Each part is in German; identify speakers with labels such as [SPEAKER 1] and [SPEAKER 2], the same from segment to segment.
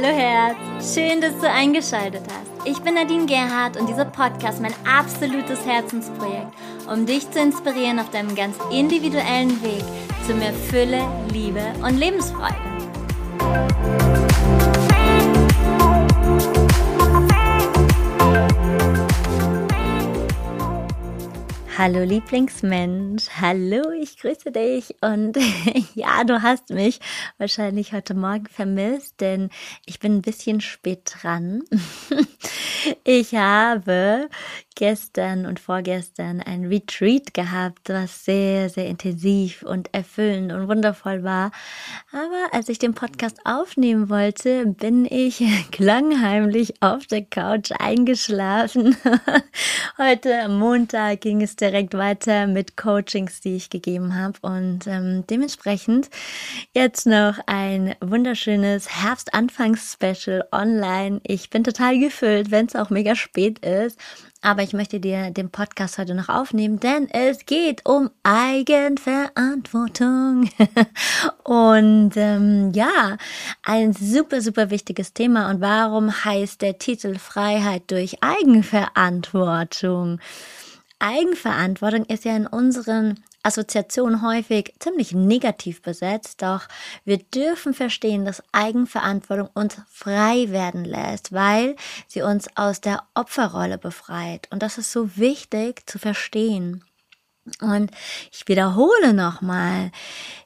[SPEAKER 1] Hallo Herz, schön, dass du eingeschaltet hast. Ich bin Nadine Gerhardt und dieser Podcast mein absolutes Herzensprojekt, um dich zu inspirieren auf deinem ganz individuellen Weg zu mehr Fülle, Liebe und Lebensfreude. Hallo Lieblingsmensch, hallo, ich grüße dich und ja, du hast mich wahrscheinlich heute Morgen vermisst, denn ich bin ein bisschen spät dran. Ich habe gestern und vorgestern ein Retreat gehabt, was sehr, sehr intensiv und erfüllend und wundervoll war. Aber als ich den Podcast aufnehmen wollte, bin ich klangheimlich auf der Couch eingeschlafen. Heute Montag ging es direkt weiter mit Coachings, die ich gegeben habe und ähm, dementsprechend jetzt noch ein wunderschönes Herbstanfangs-Special online. Ich bin total gefüllt, wenn es auch mega spät ist. Aber ich möchte dir den Podcast heute noch aufnehmen, denn es geht um Eigenverantwortung. und ähm, ja, ein super, super wichtiges Thema. Und warum heißt der Titel Freiheit durch Eigenverantwortung? Eigenverantwortung ist ja in unseren Assoziation häufig ziemlich negativ besetzt, doch wir dürfen verstehen, dass Eigenverantwortung uns frei werden lässt, weil sie uns aus der Opferrolle befreit. Und das ist so wichtig zu verstehen. Und ich wiederhole nochmal,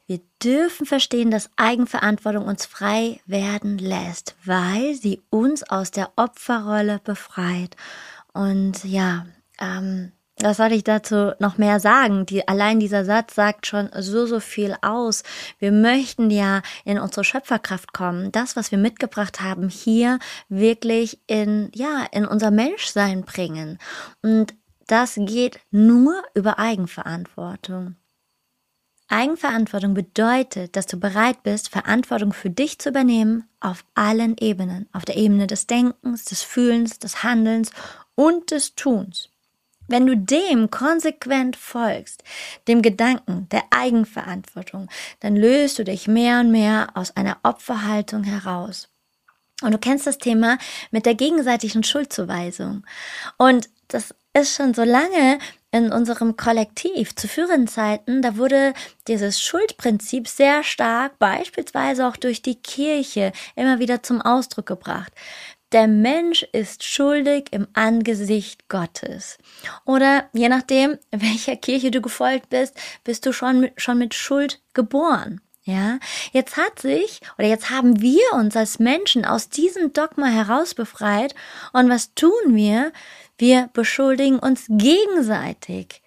[SPEAKER 1] wir dürfen verstehen, dass Eigenverantwortung uns frei werden lässt, weil sie uns aus der Opferrolle befreit. Und ja, ähm, was soll ich dazu noch mehr sagen? Die, allein dieser Satz sagt schon so, so viel aus. Wir möchten ja in unsere Schöpferkraft kommen. Das, was wir mitgebracht haben, hier wirklich in, ja, in unser Menschsein bringen. Und das geht nur über Eigenverantwortung. Eigenverantwortung bedeutet, dass du bereit bist, Verantwortung für dich zu übernehmen auf allen Ebenen. Auf der Ebene des Denkens, des Fühlens, des Handelns und des Tuns. Wenn du dem konsequent folgst, dem Gedanken der Eigenverantwortung, dann löst du dich mehr und mehr aus einer Opferhaltung heraus. Und du kennst das Thema mit der gegenseitigen Schuldzuweisung. Und das ist schon so lange in unserem Kollektiv zu führenden Zeiten, da wurde dieses Schuldprinzip sehr stark beispielsweise auch durch die Kirche immer wieder zum Ausdruck gebracht der Mensch ist schuldig im Angesicht Gottes. Oder je nachdem, welcher Kirche du gefolgt bist, bist du schon mit, schon mit Schuld geboren. Ja, jetzt hat sich oder jetzt haben wir uns als Menschen aus diesem Dogma herausbefreit und was tun wir? Wir beschuldigen uns gegenseitig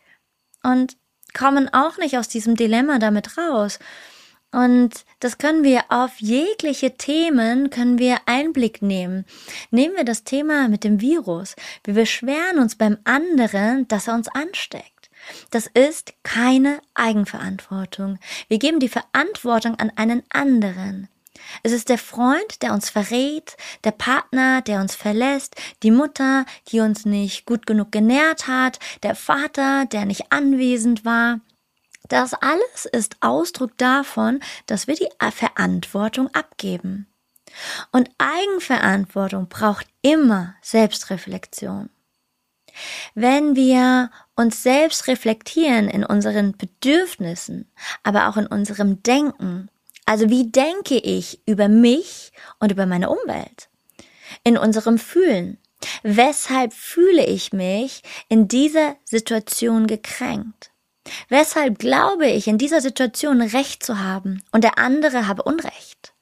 [SPEAKER 1] und kommen auch nicht aus diesem Dilemma damit raus. Und das können wir auf jegliche Themen, können wir Einblick nehmen. Nehmen wir das Thema mit dem Virus. Wir beschweren uns beim anderen, dass er uns ansteckt. Das ist keine Eigenverantwortung. Wir geben die Verantwortung an einen anderen. Es ist der Freund, der uns verrät, der Partner, der uns verlässt, die Mutter, die uns nicht gut genug genährt hat, der Vater, der nicht anwesend war. Das alles ist Ausdruck davon, dass wir die Verantwortung abgeben. Und Eigenverantwortung braucht immer Selbstreflexion. Wenn wir uns selbst reflektieren in unseren Bedürfnissen, aber auch in unserem Denken, also wie denke ich über mich und über meine Umwelt, in unserem Fühlen, weshalb fühle ich mich in dieser Situation gekränkt? Weshalb glaube ich, in dieser Situation Recht zu haben und der andere habe Unrecht?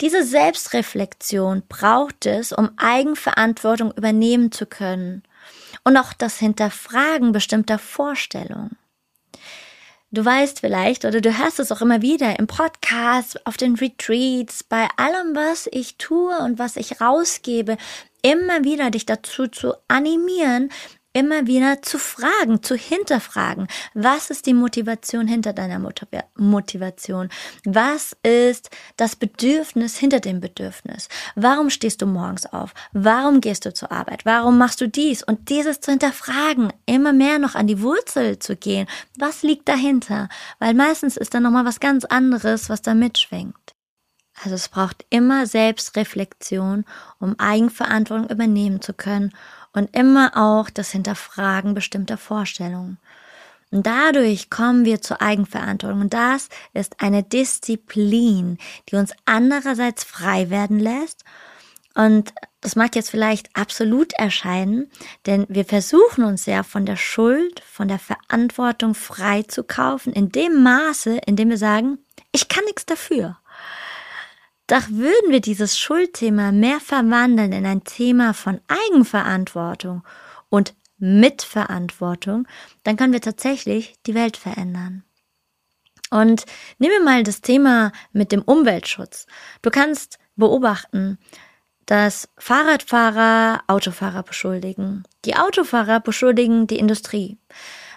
[SPEAKER 1] Diese Selbstreflexion braucht es, um Eigenverantwortung übernehmen zu können und auch das Hinterfragen bestimmter Vorstellungen. Du weißt vielleicht oder du hörst es auch immer wieder im Podcast, auf den Retreats, bei allem, was ich tue und was ich rausgebe, immer wieder dich dazu zu animieren, immer wieder zu fragen, zu hinterfragen. Was ist die Motivation hinter deiner Motivation? Was ist das Bedürfnis hinter dem Bedürfnis? Warum stehst du morgens auf? Warum gehst du zur Arbeit? Warum machst du dies? Und dieses zu hinterfragen, immer mehr noch an die Wurzel zu gehen. Was liegt dahinter? Weil meistens ist da nochmal was ganz anderes, was da mitschwingt. Also es braucht immer Selbstreflexion, um Eigenverantwortung übernehmen zu können und immer auch das Hinterfragen bestimmter Vorstellungen. Und dadurch kommen wir zur Eigenverantwortung. Und das ist eine Disziplin, die uns andererseits frei werden lässt. Und das mag jetzt vielleicht absolut erscheinen, denn wir versuchen uns ja von der Schuld, von der Verantwortung frei zu kaufen, in dem Maße, in dem wir sagen, ich kann nichts dafür. Doch würden wir dieses Schuldthema mehr verwandeln in ein Thema von Eigenverantwortung und Mitverantwortung, dann können wir tatsächlich die Welt verändern. Und nehmen wir mal das Thema mit dem Umweltschutz. Du kannst beobachten, dass Fahrradfahrer Autofahrer beschuldigen. Die Autofahrer beschuldigen die Industrie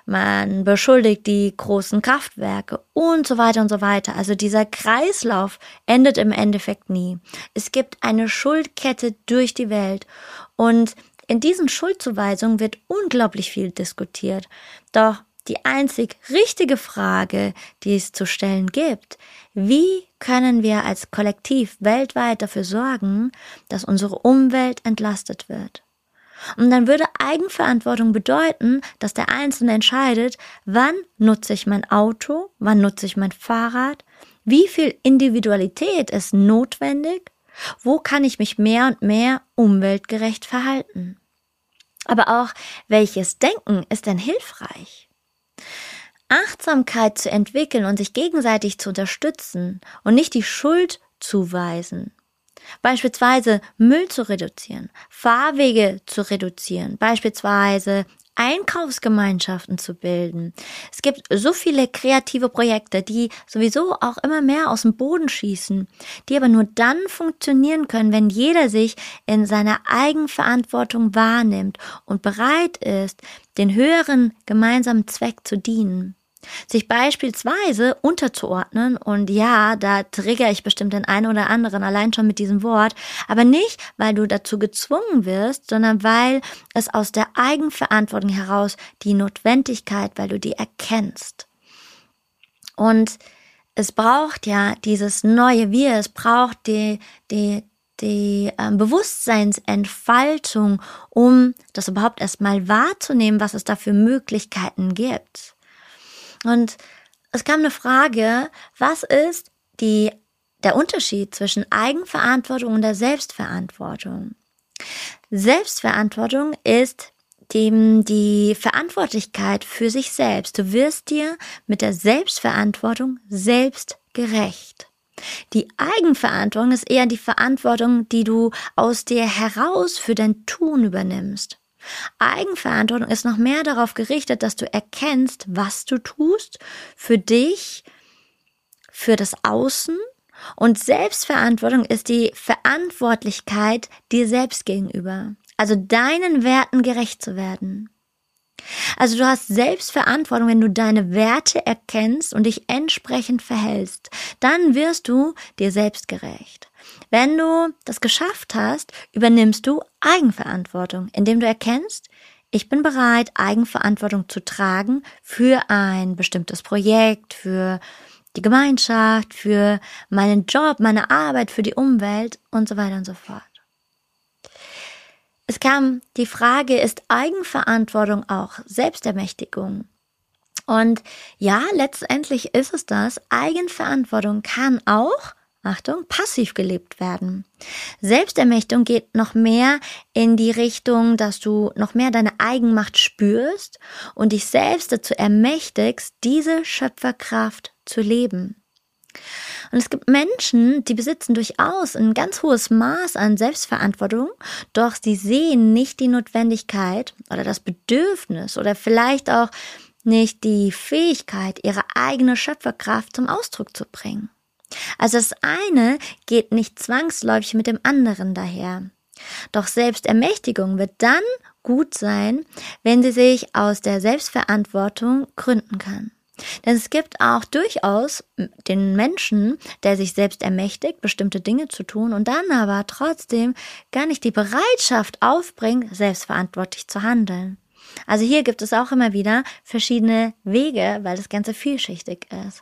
[SPEAKER 1] man beschuldigt die großen Kraftwerke und so weiter und so weiter. Also dieser Kreislauf endet im Endeffekt nie. Es gibt eine Schuldkette durch die Welt und in diesen Schuldzuweisungen wird unglaublich viel diskutiert. Doch die einzig richtige Frage, die es zu stellen gibt, wie können wir als Kollektiv weltweit dafür sorgen, dass unsere Umwelt entlastet wird? Und dann würde Eigenverantwortung bedeuten, dass der Einzelne entscheidet, wann nutze ich mein Auto, wann nutze ich mein Fahrrad, wie viel Individualität ist notwendig, wo kann ich mich mehr und mehr umweltgerecht verhalten. Aber auch, welches Denken ist denn hilfreich? Achtsamkeit zu entwickeln und sich gegenseitig zu unterstützen und nicht die Schuld zuweisen, Beispielsweise Müll zu reduzieren, Fahrwege zu reduzieren, beispielsweise Einkaufsgemeinschaften zu bilden. Es gibt so viele kreative Projekte, die sowieso auch immer mehr aus dem Boden schießen, die aber nur dann funktionieren können, wenn jeder sich in seiner Eigenverantwortung wahrnimmt und bereit ist, den höheren gemeinsamen Zweck zu dienen sich beispielsweise unterzuordnen und ja, da trigger ich bestimmt den einen oder anderen allein schon mit diesem Wort, aber nicht, weil du dazu gezwungen wirst, sondern weil es aus der Eigenverantwortung heraus die Notwendigkeit, weil du die erkennst. Und es braucht ja dieses neue Wir, es braucht die, die, die ähm, Bewusstseinsentfaltung, um das überhaupt erstmal wahrzunehmen, was es da für Möglichkeiten gibt. Und es kam eine Frage, was ist die, der Unterschied zwischen Eigenverantwortung und der Selbstverantwortung? Selbstverantwortung ist dem die Verantwortlichkeit für sich selbst. Du wirst dir mit der Selbstverantwortung selbst gerecht. Die Eigenverantwortung ist eher die Verantwortung, die du aus dir heraus für dein Tun übernimmst. Eigenverantwortung ist noch mehr darauf gerichtet, dass du erkennst, was du tust, für dich, für das Außen. Und Selbstverantwortung ist die Verantwortlichkeit dir selbst gegenüber. Also deinen Werten gerecht zu werden. Also du hast Selbstverantwortung, wenn du deine Werte erkennst und dich entsprechend verhältst. Dann wirst du dir selbst gerecht. Wenn du das geschafft hast, übernimmst du Eigenverantwortung, indem du erkennst, ich bin bereit, Eigenverantwortung zu tragen für ein bestimmtes Projekt, für die Gemeinschaft, für meinen Job, meine Arbeit, für die Umwelt und so weiter und so fort. Es kam die Frage, ist Eigenverantwortung auch Selbstermächtigung? Und ja, letztendlich ist es das. Eigenverantwortung kann auch Achtung, passiv gelebt werden. Selbstermächtigung geht noch mehr in die Richtung, dass du noch mehr deine Eigenmacht spürst und dich selbst dazu ermächtigst, diese Schöpferkraft zu leben. Und es gibt Menschen, die besitzen durchaus ein ganz hohes Maß an Selbstverantwortung, doch sie sehen nicht die Notwendigkeit oder das Bedürfnis oder vielleicht auch nicht die Fähigkeit, ihre eigene Schöpferkraft zum Ausdruck zu bringen. Also das eine geht nicht zwangsläufig mit dem anderen daher. Doch Selbstermächtigung wird dann gut sein, wenn sie sich aus der Selbstverantwortung gründen kann. Denn es gibt auch durchaus den Menschen, der sich selbst ermächtigt, bestimmte Dinge zu tun und dann aber trotzdem gar nicht die Bereitschaft aufbringt, selbstverantwortlich zu handeln. Also hier gibt es auch immer wieder verschiedene Wege, weil das Ganze vielschichtig ist.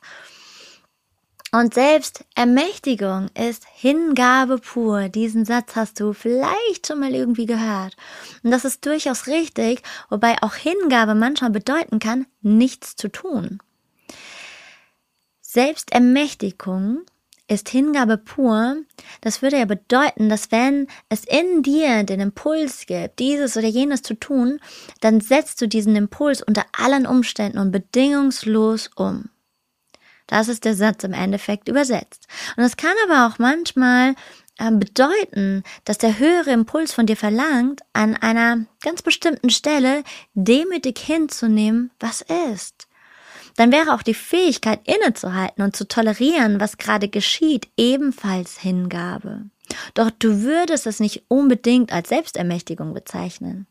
[SPEAKER 1] Und selbst Ermächtigung ist Hingabe pur. Diesen Satz hast du vielleicht schon mal irgendwie gehört. Und das ist durchaus richtig, wobei auch Hingabe manchmal bedeuten kann, nichts zu tun. Selbstermächtigung ist Hingabe pur. Das würde ja bedeuten, dass wenn es in dir den Impuls gibt, dieses oder jenes zu tun, dann setzt du diesen Impuls unter allen Umständen und bedingungslos um. Das ist der Satz im Endeffekt übersetzt. Und es kann aber auch manchmal ähm, bedeuten, dass der höhere Impuls von dir verlangt, an einer ganz bestimmten Stelle demütig hinzunehmen, was ist. Dann wäre auch die Fähigkeit innezuhalten und zu tolerieren, was gerade geschieht, ebenfalls Hingabe. Doch du würdest es nicht unbedingt als Selbstermächtigung bezeichnen.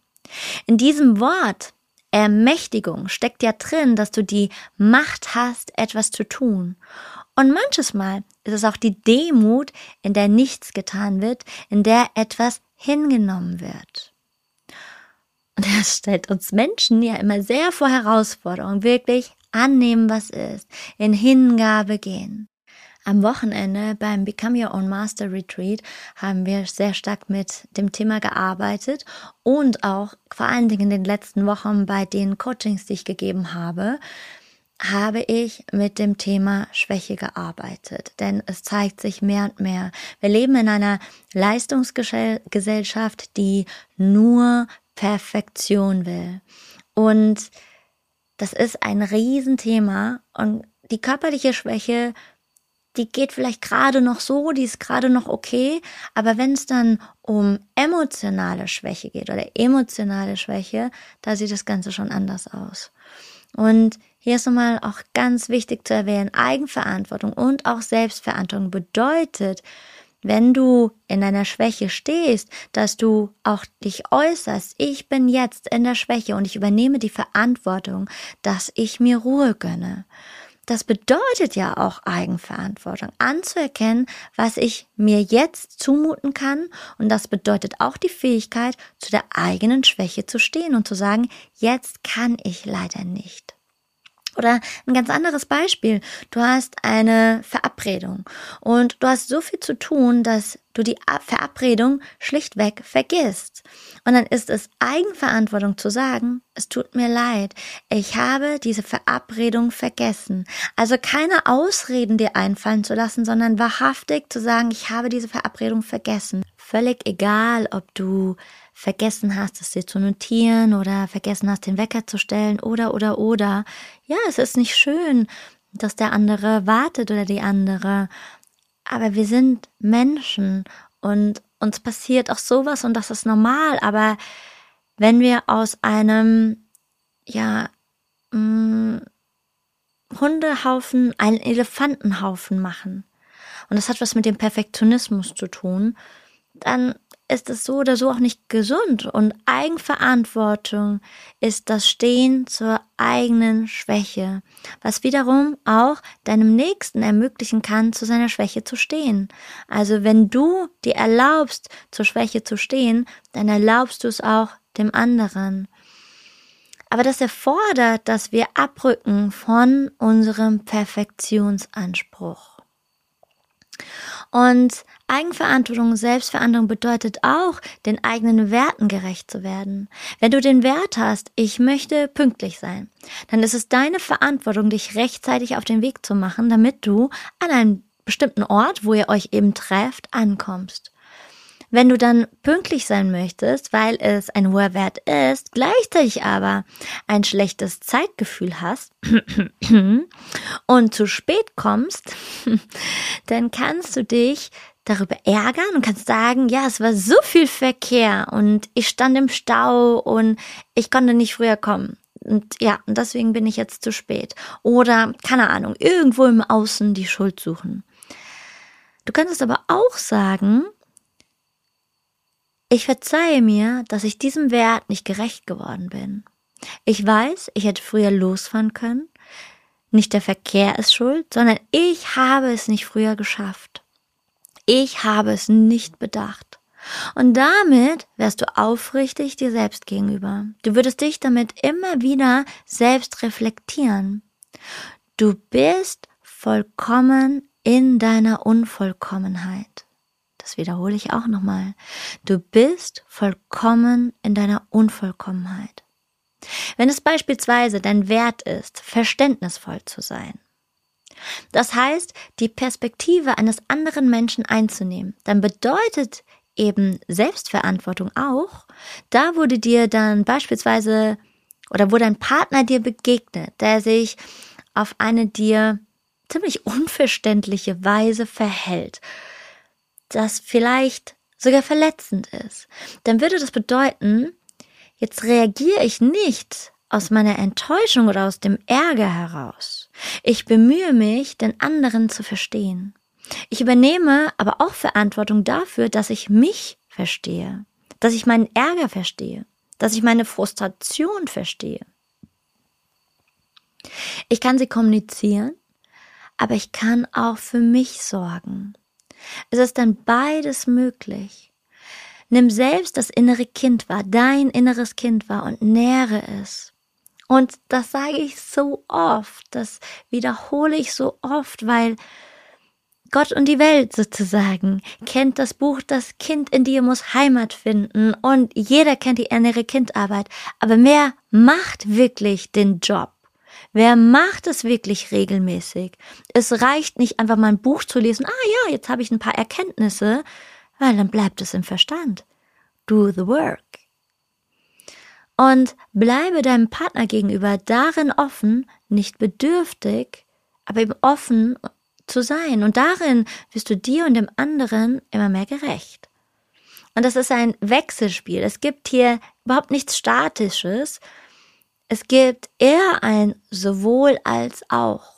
[SPEAKER 1] In diesem Wort Ermächtigung steckt ja drin, dass du die Macht hast, etwas zu tun. Und manches Mal ist es auch die Demut, in der nichts getan wird, in der etwas hingenommen wird. Und das stellt uns Menschen ja immer sehr vor Herausforderungen, wirklich annehmen, was ist, in Hingabe gehen. Am Wochenende beim Become Your Own Master Retreat haben wir sehr stark mit dem Thema gearbeitet und auch vor allen Dingen in den letzten Wochen bei den Coachings, die ich gegeben habe, habe ich mit dem Thema Schwäche gearbeitet, denn es zeigt sich mehr und mehr. Wir leben in einer Leistungsgesellschaft, die nur Perfektion will. Und das ist ein Riesenthema und die körperliche Schwäche die geht vielleicht gerade noch so, die ist gerade noch okay, aber wenn es dann um emotionale Schwäche geht oder emotionale Schwäche, da sieht das Ganze schon anders aus. Und hier ist nochmal auch ganz wichtig zu erwähnen, Eigenverantwortung und auch Selbstverantwortung bedeutet, wenn du in deiner Schwäche stehst, dass du auch dich äußerst, ich bin jetzt in der Schwäche und ich übernehme die Verantwortung, dass ich mir Ruhe gönne. Das bedeutet ja auch Eigenverantwortung, anzuerkennen, was ich mir jetzt zumuten kann. Und das bedeutet auch die Fähigkeit, zu der eigenen Schwäche zu stehen und zu sagen, jetzt kann ich leider nicht. Oder ein ganz anderes Beispiel. Du hast eine Verabredung und du hast so viel zu tun, dass du die Verabredung schlichtweg vergisst. Und dann ist es Eigenverantwortung zu sagen, es tut mir leid, ich habe diese Verabredung vergessen. Also keine Ausreden dir einfallen zu lassen, sondern wahrhaftig zu sagen, ich habe diese Verabredung vergessen. Völlig egal, ob du vergessen hast, es dir zu notieren oder vergessen hast, den Wecker zu stellen oder, oder, oder. Ja, es ist nicht schön, dass der andere wartet oder die andere. Aber wir sind Menschen und uns passiert auch sowas und das ist normal. Aber wenn wir aus einem, ja, mh, mm, Hundehaufen einen Elefantenhaufen machen, und das hat was mit dem Perfektionismus zu tun, dann ist es so oder so auch nicht gesund. Und Eigenverantwortung ist das Stehen zur eigenen Schwäche, was wiederum auch deinem Nächsten ermöglichen kann, zu seiner Schwäche zu stehen. Also wenn du dir erlaubst, zur Schwäche zu stehen, dann erlaubst du es auch dem anderen. Aber das erfordert, dass wir abrücken von unserem Perfektionsanspruch. Und Eigenverantwortung, Selbstverantwortung bedeutet auch, den eigenen Werten gerecht zu werden. Wenn du den Wert hast, ich möchte pünktlich sein, dann ist es deine Verantwortung, dich rechtzeitig auf den Weg zu machen, damit du an einen bestimmten Ort, wo ihr euch eben trefft, ankommst. Wenn du dann pünktlich sein möchtest, weil es ein hoher Wert ist, gleichzeitig aber ein schlechtes Zeitgefühl hast und zu spät kommst, dann kannst du dich darüber ärgern und kannst sagen, ja, es war so viel Verkehr und ich stand im Stau und ich konnte nicht früher kommen. Und ja, und deswegen bin ich jetzt zu spät. Oder, keine Ahnung, irgendwo im Außen die Schuld suchen. Du kannst aber auch sagen, ich verzeihe mir, dass ich diesem Wert nicht gerecht geworden bin. Ich weiß, ich hätte früher losfahren können. Nicht der Verkehr ist schuld, sondern ich habe es nicht früher geschafft. Ich habe es nicht bedacht. Und damit wärst du aufrichtig dir selbst gegenüber. Du würdest dich damit immer wieder selbst reflektieren. Du bist vollkommen in deiner Unvollkommenheit. Das wiederhole ich auch nochmal. Du bist vollkommen in deiner Unvollkommenheit. Wenn es beispielsweise dein Wert ist, verständnisvoll zu sein, das heißt, die Perspektive eines anderen Menschen einzunehmen, dann bedeutet eben Selbstverantwortung auch, da wurde dir dann beispielsweise oder wo dein Partner dir begegnet, der sich auf eine dir ziemlich unverständliche Weise verhält, das vielleicht sogar verletzend ist, dann würde das bedeuten, jetzt reagiere ich nicht aus meiner Enttäuschung oder aus dem Ärger heraus. Ich bemühe mich, den anderen zu verstehen. Ich übernehme aber auch Verantwortung dafür, dass ich mich verstehe, dass ich meinen Ärger verstehe, dass ich meine Frustration verstehe. Ich kann sie kommunizieren, aber ich kann auch für mich sorgen. Es ist dann beides möglich. Nimm selbst das innere Kind wahr, dein inneres Kind wahr und nähre es. Und das sage ich so oft, das wiederhole ich so oft, weil Gott und die Welt sozusagen kennt das Buch Das Kind in dir muss Heimat finden und jeder kennt die innere Kindarbeit. Aber wer macht wirklich den Job? Wer macht es wirklich regelmäßig? Es reicht nicht einfach mal ein Buch zu lesen. Ah ja, jetzt habe ich ein paar Erkenntnisse, weil dann bleibt es im Verstand. Do the work. Und bleibe deinem Partner gegenüber darin offen, nicht bedürftig, aber eben offen zu sein. Und darin wirst du dir und dem anderen immer mehr gerecht. Und das ist ein Wechselspiel. Es gibt hier überhaupt nichts Statisches. Es gibt eher ein sowohl als auch.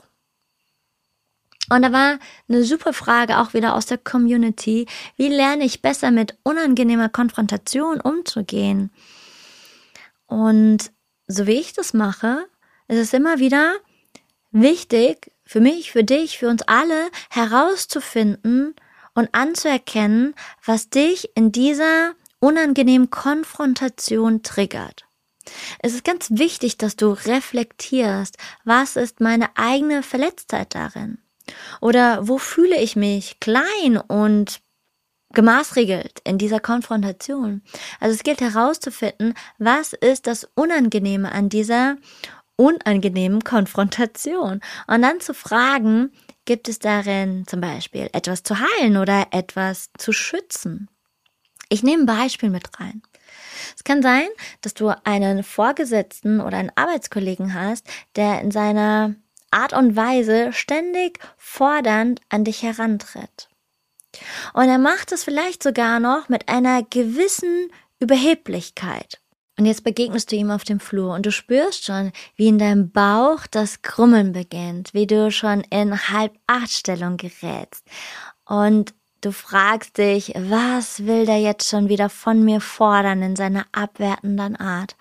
[SPEAKER 1] Und da war eine super Frage auch wieder aus der Community. Wie lerne ich besser mit unangenehmer Konfrontation umzugehen? Und so wie ich das mache, ist es immer wieder wichtig, für mich, für dich, für uns alle herauszufinden und anzuerkennen, was dich in dieser unangenehmen Konfrontation triggert. Es ist ganz wichtig, dass du reflektierst, was ist meine eigene Verletztheit darin? Oder wo fühle ich mich klein und gemaßregelt in dieser Konfrontation? Also es gilt herauszufinden, was ist das Unangenehme an dieser unangenehmen Konfrontation und dann zu fragen, gibt es darin zum Beispiel etwas zu heilen oder etwas zu schützen? Ich nehme ein Beispiel mit rein. Es kann sein, dass du einen Vorgesetzten oder einen Arbeitskollegen hast, der in seiner Art und Weise ständig fordernd an dich herantritt. Und er macht es vielleicht sogar noch mit einer gewissen Überheblichkeit. Und jetzt begegnest du ihm auf dem Flur und du spürst schon, wie in deinem Bauch das Krummeln beginnt, wie du schon in Halb-Acht-Stellung gerätst. Und du fragst dich, was will der jetzt schon wieder von mir fordern in seiner abwertenden Art?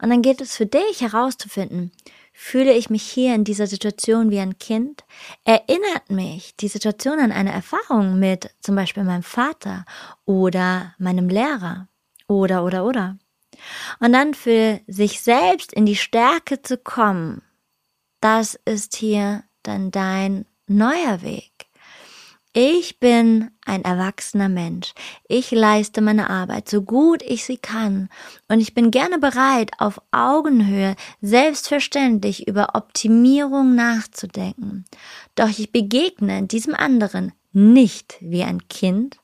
[SPEAKER 1] Und dann geht es für dich herauszufinden, fühle ich mich hier in dieser Situation wie ein Kind? Erinnert mich die Situation an eine Erfahrung mit zum Beispiel meinem Vater oder meinem Lehrer? Oder, oder, oder. Und dann für sich selbst in die Stärke zu kommen, das ist hier dann dein neuer Weg. Ich bin ein erwachsener Mensch. Ich leiste meine Arbeit so gut ich sie kann. Und ich bin gerne bereit, auf Augenhöhe selbstverständlich über Optimierung nachzudenken. Doch ich begegne diesem anderen nicht wie ein Kind,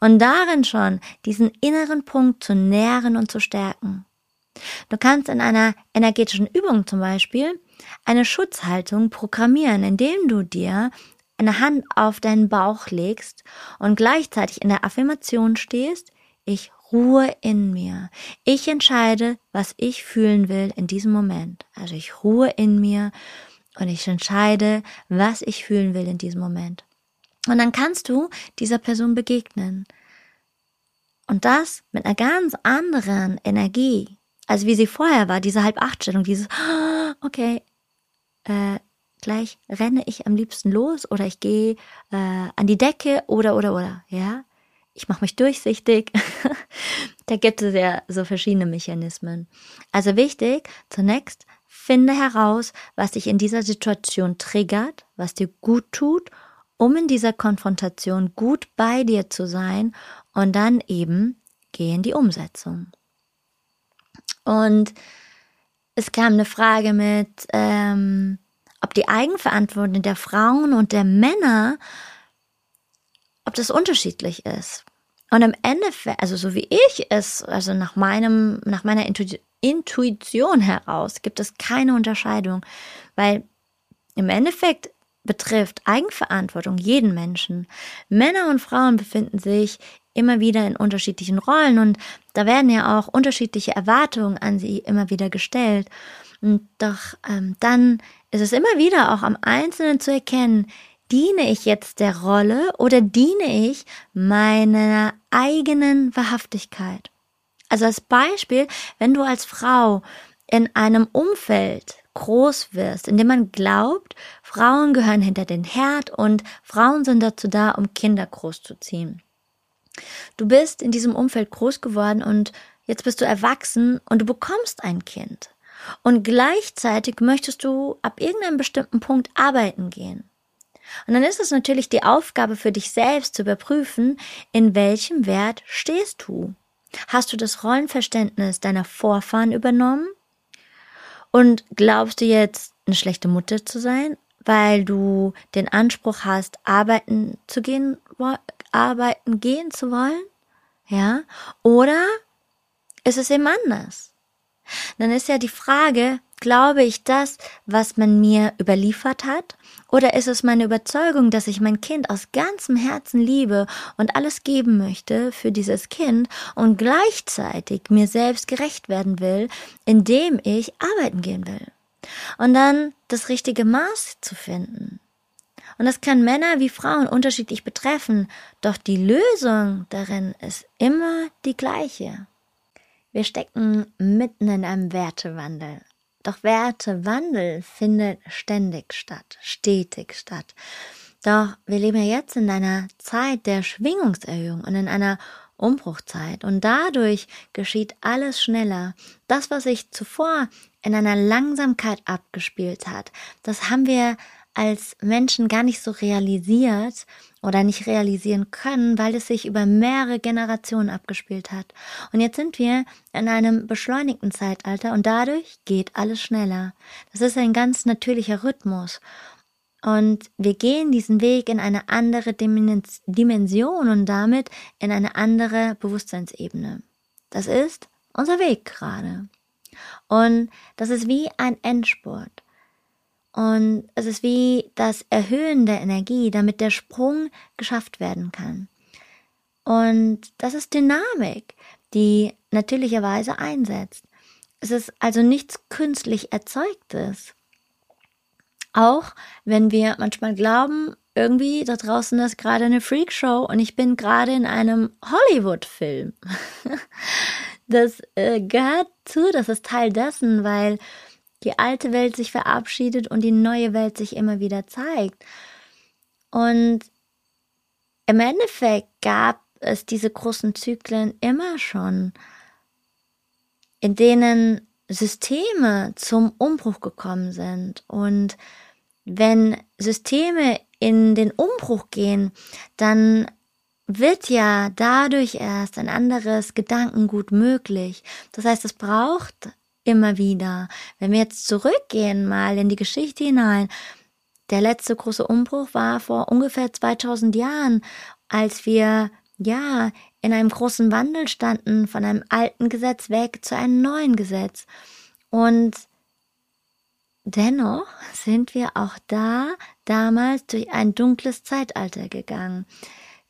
[SPEAKER 1] und darin schon diesen inneren Punkt zu nähren und zu stärken. Du kannst in einer energetischen Übung zum Beispiel eine Schutzhaltung programmieren, indem du dir eine Hand auf deinen Bauch legst und gleichzeitig in der Affirmation stehst, ich ruhe in mir. Ich entscheide, was ich fühlen will in diesem Moment. Also ich ruhe in mir und ich entscheide, was ich fühlen will in diesem Moment. Und dann kannst du dieser Person begegnen. Und das mit einer ganz anderen Energie, als wie sie vorher war, diese Halb-Acht-Stellung, dieses, okay, äh, gleich renne ich am liebsten los oder ich gehe äh, an die Decke oder, oder, oder, ja. Ich mache mich durchsichtig. da gibt es ja so verschiedene Mechanismen. Also wichtig, zunächst finde heraus, was dich in dieser Situation triggert, was dir gut tut um in dieser Konfrontation gut bei dir zu sein und dann eben geh in die Umsetzung. Und es kam eine Frage mit, ähm, ob die Eigenverantwortung der Frauen und der Männer, ob das unterschiedlich ist. Und im Endeffekt, also so wie ich es, also nach meinem, nach meiner Intuition heraus, gibt es keine Unterscheidung, weil im Endeffekt betrifft Eigenverantwortung jeden Menschen. Männer und Frauen befinden sich immer wieder in unterschiedlichen Rollen und da werden ja auch unterschiedliche Erwartungen an sie immer wieder gestellt. Und doch ähm, dann ist es immer wieder auch am Einzelnen zu erkennen, diene ich jetzt der Rolle oder diene ich meiner eigenen Wahrhaftigkeit? Also als Beispiel, wenn du als Frau in einem Umfeld groß wirst, in dem man glaubt, Frauen gehören hinter den Herd und Frauen sind dazu da, um Kinder großzuziehen. Du bist in diesem Umfeld groß geworden und jetzt bist du erwachsen und du bekommst ein Kind. Und gleichzeitig möchtest du ab irgendeinem bestimmten Punkt arbeiten gehen. Und dann ist es natürlich die Aufgabe für dich selbst zu überprüfen, in welchem Wert stehst du. Hast du das Rollenverständnis deiner Vorfahren übernommen? Und glaubst du jetzt, eine schlechte Mutter zu sein, weil du den Anspruch hast, arbeiten zu gehen, arbeiten gehen zu wollen? Ja? Oder ist es eben anders? Dann ist ja die Frage, glaube ich das, was man mir überliefert hat? Oder ist es meine Überzeugung, dass ich mein Kind aus ganzem Herzen liebe und alles geben möchte für dieses Kind und gleichzeitig mir selbst gerecht werden will, indem ich arbeiten gehen will? Und dann das richtige Maß zu finden. Und das kann Männer wie Frauen unterschiedlich betreffen, doch die Lösung darin ist immer die gleiche. Wir stecken mitten in einem Wertewandel. Doch Wertewandel findet ständig statt, stetig statt. Doch wir leben ja jetzt in einer Zeit der Schwingungserhöhung und in einer Umbruchzeit und dadurch geschieht alles schneller. Das, was sich zuvor in einer Langsamkeit abgespielt hat, das haben wir als Menschen gar nicht so realisiert oder nicht realisieren können, weil es sich über mehrere Generationen abgespielt hat. Und jetzt sind wir in einem beschleunigten Zeitalter und dadurch geht alles schneller. Das ist ein ganz natürlicher Rhythmus. Und wir gehen diesen Weg in eine andere Dimension und damit in eine andere Bewusstseinsebene. Das ist unser Weg gerade. Und das ist wie ein Endspurt. Und es ist wie das Erhöhen der Energie, damit der Sprung geschafft werden kann. Und das ist Dynamik, die natürlicherweise einsetzt. Es ist also nichts künstlich Erzeugtes. Auch wenn wir manchmal glauben, irgendwie da draußen ist gerade eine Freakshow und ich bin gerade in einem Hollywood-Film. das äh, gehört zu, das ist Teil dessen, weil die alte Welt sich verabschiedet und die neue Welt sich immer wieder zeigt. Und im Endeffekt gab es diese großen Zyklen immer schon, in denen Systeme zum Umbruch gekommen sind. Und wenn Systeme in den Umbruch gehen, dann wird ja dadurch erst ein anderes Gedankengut möglich. Das heißt, es braucht immer wieder. Wenn wir jetzt zurückgehen mal in die Geschichte hinein, der letzte große Umbruch war vor ungefähr 2000 Jahren, als wir ja in einem großen Wandel standen von einem alten Gesetz weg zu einem neuen Gesetz. Und dennoch sind wir auch da damals durch ein dunkles Zeitalter gegangen,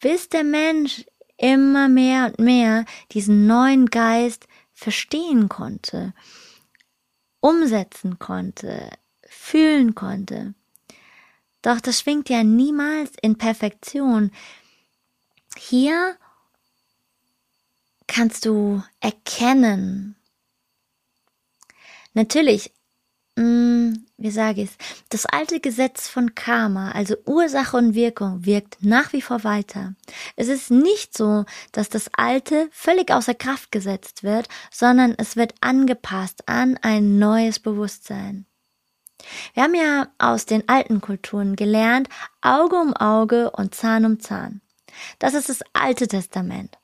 [SPEAKER 1] bis der Mensch immer mehr und mehr diesen neuen Geist verstehen konnte umsetzen konnte, fühlen konnte. Doch das schwingt ja niemals in Perfektion. Hier kannst du erkennen. Natürlich, hm, wie sage es, das alte Gesetz von Karma, also Ursache und Wirkung, wirkt nach wie vor weiter. Es ist nicht so, dass das alte völlig außer Kraft gesetzt wird, sondern es wird angepasst an ein neues Bewusstsein. Wir haben ja aus den alten Kulturen gelernt, Auge um Auge und Zahn um Zahn. Das ist das Alte Testament.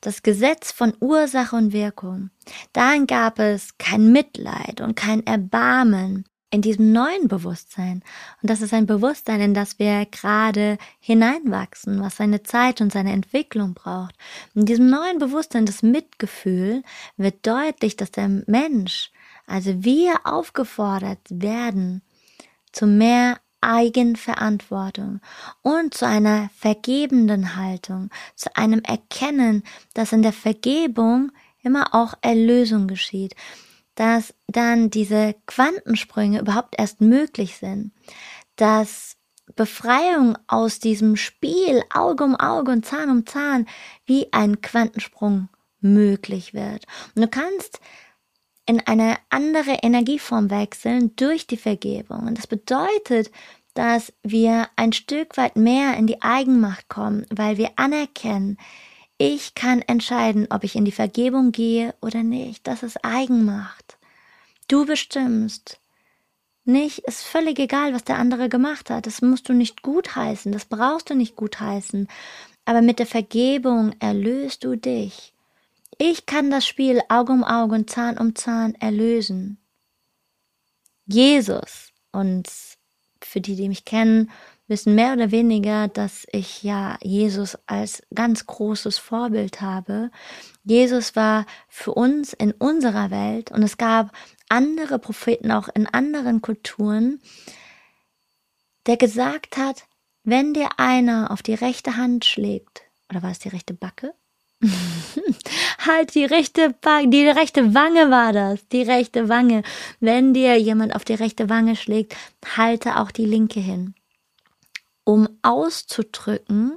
[SPEAKER 1] Das Gesetz von Ursache und Wirkung. Darin gab es kein Mitleid und kein Erbarmen in diesem neuen Bewusstsein. Und das ist ein Bewusstsein, in das wir gerade hineinwachsen, was seine Zeit und seine Entwicklung braucht. In diesem neuen Bewusstsein, das Mitgefühl, wird deutlich, dass der Mensch, also wir aufgefordert werden zu mehr Eigenverantwortung und zu einer vergebenden Haltung, zu einem Erkennen, dass in der Vergebung immer auch Erlösung geschieht, dass dann diese Quantensprünge überhaupt erst möglich sind, dass Befreiung aus diesem Spiel Auge um Auge und Zahn um Zahn wie ein Quantensprung möglich wird. Und du kannst in eine andere Energieform wechseln durch die Vergebung. Und das bedeutet, dass wir ein Stück weit mehr in die Eigenmacht kommen, weil wir anerkennen, ich kann entscheiden, ob ich in die Vergebung gehe oder nicht. Das ist Eigenmacht. Du bestimmst. Nicht, ist völlig egal, was der andere gemacht hat. Das musst du nicht gutheißen, das brauchst du nicht gutheißen. Aber mit der Vergebung erlöst du dich. Ich kann das Spiel Auge um Auge und Zahn um Zahn erlösen. Jesus, und für die, die mich kennen, wissen mehr oder weniger, dass ich ja Jesus als ganz großes Vorbild habe. Jesus war für uns in unserer Welt und es gab andere Propheten auch in anderen Kulturen, der gesagt hat, wenn dir einer auf die rechte Hand schlägt, oder war es die rechte Backe? halt die rechte Backe, die rechte Wange war das, die rechte Wange. Wenn dir jemand auf die rechte Wange schlägt, halte auch die linke hin um auszudrücken,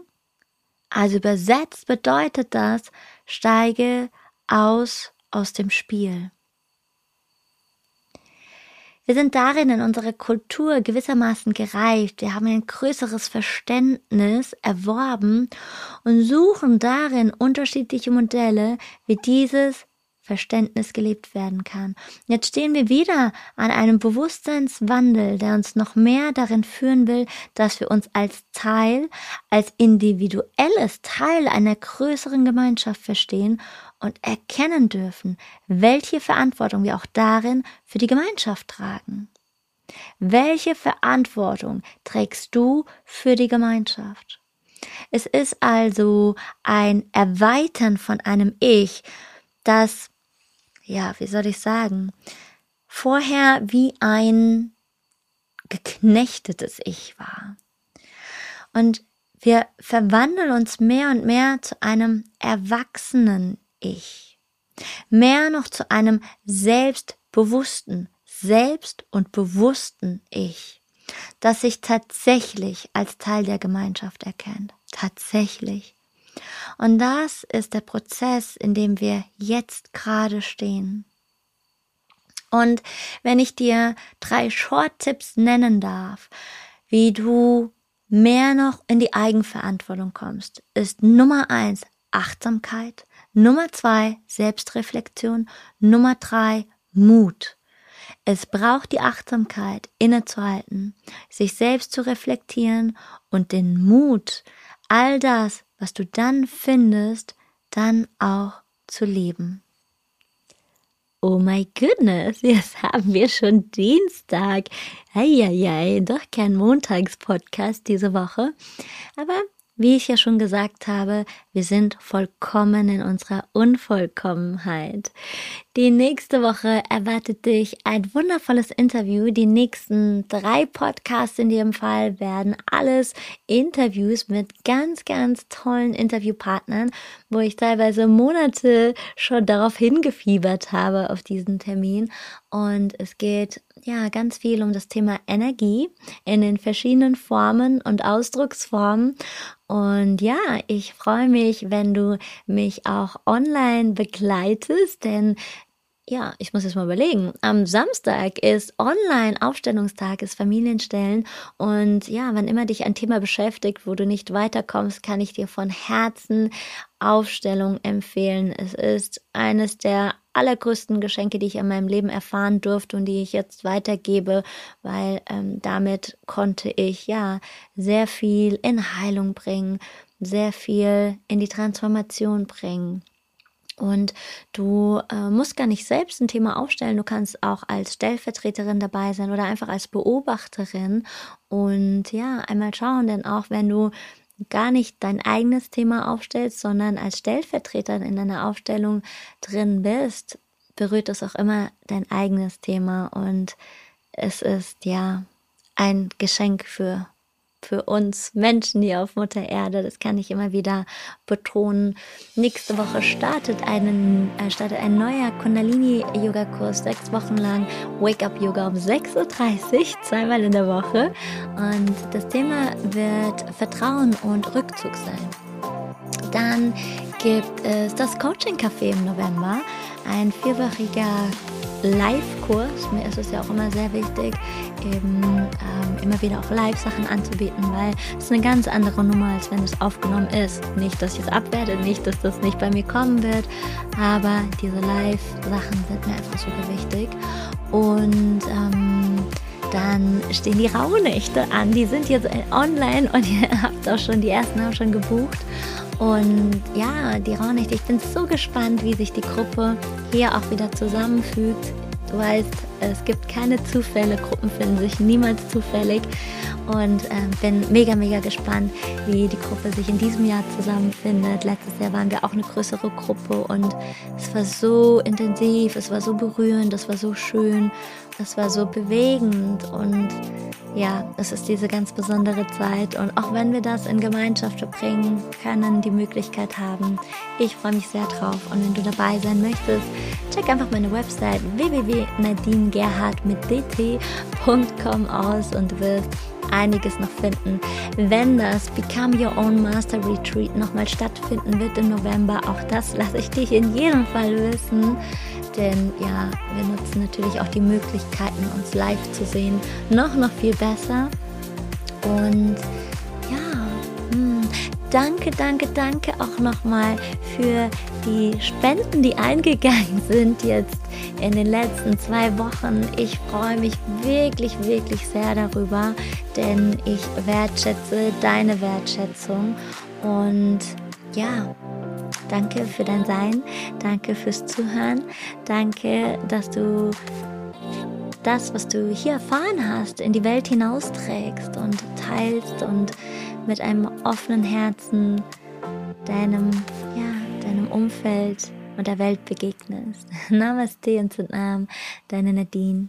[SPEAKER 1] also übersetzt bedeutet das, steige aus aus dem Spiel. Wir sind darin in unserer Kultur gewissermaßen gereift. Wir haben ein größeres Verständnis erworben und suchen darin unterschiedliche Modelle, wie dieses Verständnis gelebt werden kann. Jetzt stehen wir wieder an einem Bewusstseinswandel, der uns noch mehr darin führen will, dass wir uns als Teil, als individuelles Teil einer größeren Gemeinschaft verstehen und erkennen dürfen, welche Verantwortung wir auch darin für die Gemeinschaft tragen. Welche Verantwortung trägst du für die Gemeinschaft? Es ist also ein Erweitern von einem Ich, das ja, wie soll ich sagen, vorher wie ein geknechtetes Ich war. Und wir verwandeln uns mehr und mehr zu einem erwachsenen Ich. Mehr noch zu einem selbstbewussten, selbst und bewussten Ich, das sich tatsächlich als Teil der Gemeinschaft erkennt. Tatsächlich. Und das ist der Prozess, in dem wir jetzt gerade stehen. Und wenn ich dir drei Short-Tipps nennen darf, wie du mehr noch in die Eigenverantwortung kommst, ist Nummer eins Achtsamkeit, Nummer zwei Selbstreflexion, Nummer drei Mut. Es braucht die Achtsamkeit, innezuhalten, sich selbst zu reflektieren und den Mut, all das, was du dann findest, dann auch zu leben. Oh my goodness, jetzt haben wir schon Dienstag. Eieiei, doch kein Montagspodcast diese Woche. Aber wie ich ja schon gesagt habe, wir sind vollkommen in unserer Unvollkommenheit. Die nächste Woche erwartet dich ein wundervolles Interview. Die nächsten drei Podcasts in dem Fall werden alles Interviews mit ganz, ganz tollen Interviewpartnern, wo ich teilweise Monate schon darauf hingefiebert habe auf diesen Termin. Und es geht ja ganz viel um das Thema Energie in den verschiedenen Formen und Ausdrucksformen. Und ja, ich freue mich, wenn du mich auch online begleitest, denn ja, ich muss jetzt mal überlegen. Am Samstag ist Online-Aufstellungstag, ist Familienstellen. Und ja, wenn immer dich ein Thema beschäftigt, wo du nicht weiterkommst, kann ich dir von Herzen Aufstellung empfehlen. Es ist eines der allergrößten Geschenke, die ich in meinem Leben erfahren durfte und die ich jetzt weitergebe, weil ähm, damit konnte ich ja sehr viel in Heilung bringen, sehr viel in die Transformation bringen. Und du äh, musst gar nicht selbst ein Thema aufstellen, du kannst auch als Stellvertreterin dabei sein oder einfach als Beobachterin und ja, einmal schauen, denn auch wenn du gar nicht dein eigenes Thema aufstellst, sondern als Stellvertreterin in deiner Aufstellung drin bist, berührt es auch immer dein eigenes Thema. Und es ist ja ein Geschenk für für uns Menschen hier auf Mutter Erde. Das kann ich immer wieder betonen. Nächste Woche startet, einen, äh, startet ein neuer Kundalini-Yoga-Kurs, sechs Wochen lang Wake-up-Yoga um 6.30 Uhr, zweimal in der Woche. Und das Thema wird Vertrauen und Rückzug sein. Dann gibt es das Coaching-Café im November, ein vierwöchiger Live-Kurs. Mir ist es ja auch immer sehr wichtig, eben ähm, immer wieder auch Live-Sachen anzubieten, weil es eine ganz andere Nummer, als wenn es aufgenommen ist. Nicht, dass ich es abwerte, nicht, dass das nicht bei mir kommen wird, aber diese Live-Sachen sind mir einfach super wichtig. Und ähm, dann stehen die Rauhnächte an. Die sind jetzt online und ihr habt auch schon, die ersten haben schon gebucht. Und ja, die Rauhnächte, ich bin so gespannt, wie sich die Gruppe hier auch wieder zusammenfügt. Du weißt, es gibt keine Zufälle, Gruppen finden sich niemals zufällig. Und äh, bin mega, mega gespannt, wie die Gruppe sich in diesem Jahr zusammenfindet. Letztes Jahr waren wir auch eine größere Gruppe und es war so intensiv, es war so berührend, es war so schön, es war so bewegend und ja, es ist diese ganz besondere Zeit und auch wenn wir das in Gemeinschaft verbringen können, die Möglichkeit haben, ich freue mich sehr drauf und wenn du dabei sein möchtest, check einfach meine Website www.nadinegerhard mit dt.com aus und du wirst einiges noch finden. Wenn das Become Your Own Master Retreat nochmal stattfinden wird im November, auch das lasse ich dich in jedem Fall wissen. Denn ja, wir nutzen natürlich auch die Möglichkeiten, uns live zu sehen, noch, noch viel besser. Und ja, hm, danke, danke, danke auch nochmal für die Spenden, die eingegangen sind jetzt in den letzten zwei Wochen. Ich freue mich wirklich, wirklich sehr darüber, denn ich wertschätze deine Wertschätzung und ja, Danke für dein Sein. Danke fürs Zuhören. Danke, dass du das, was du hier erfahren hast, in die Welt hinausträgst und teilst und mit einem offenen Herzen deinem, ja, deinem Umfeld und der Welt begegnest. Namaste und Sitnam, deine Nadine.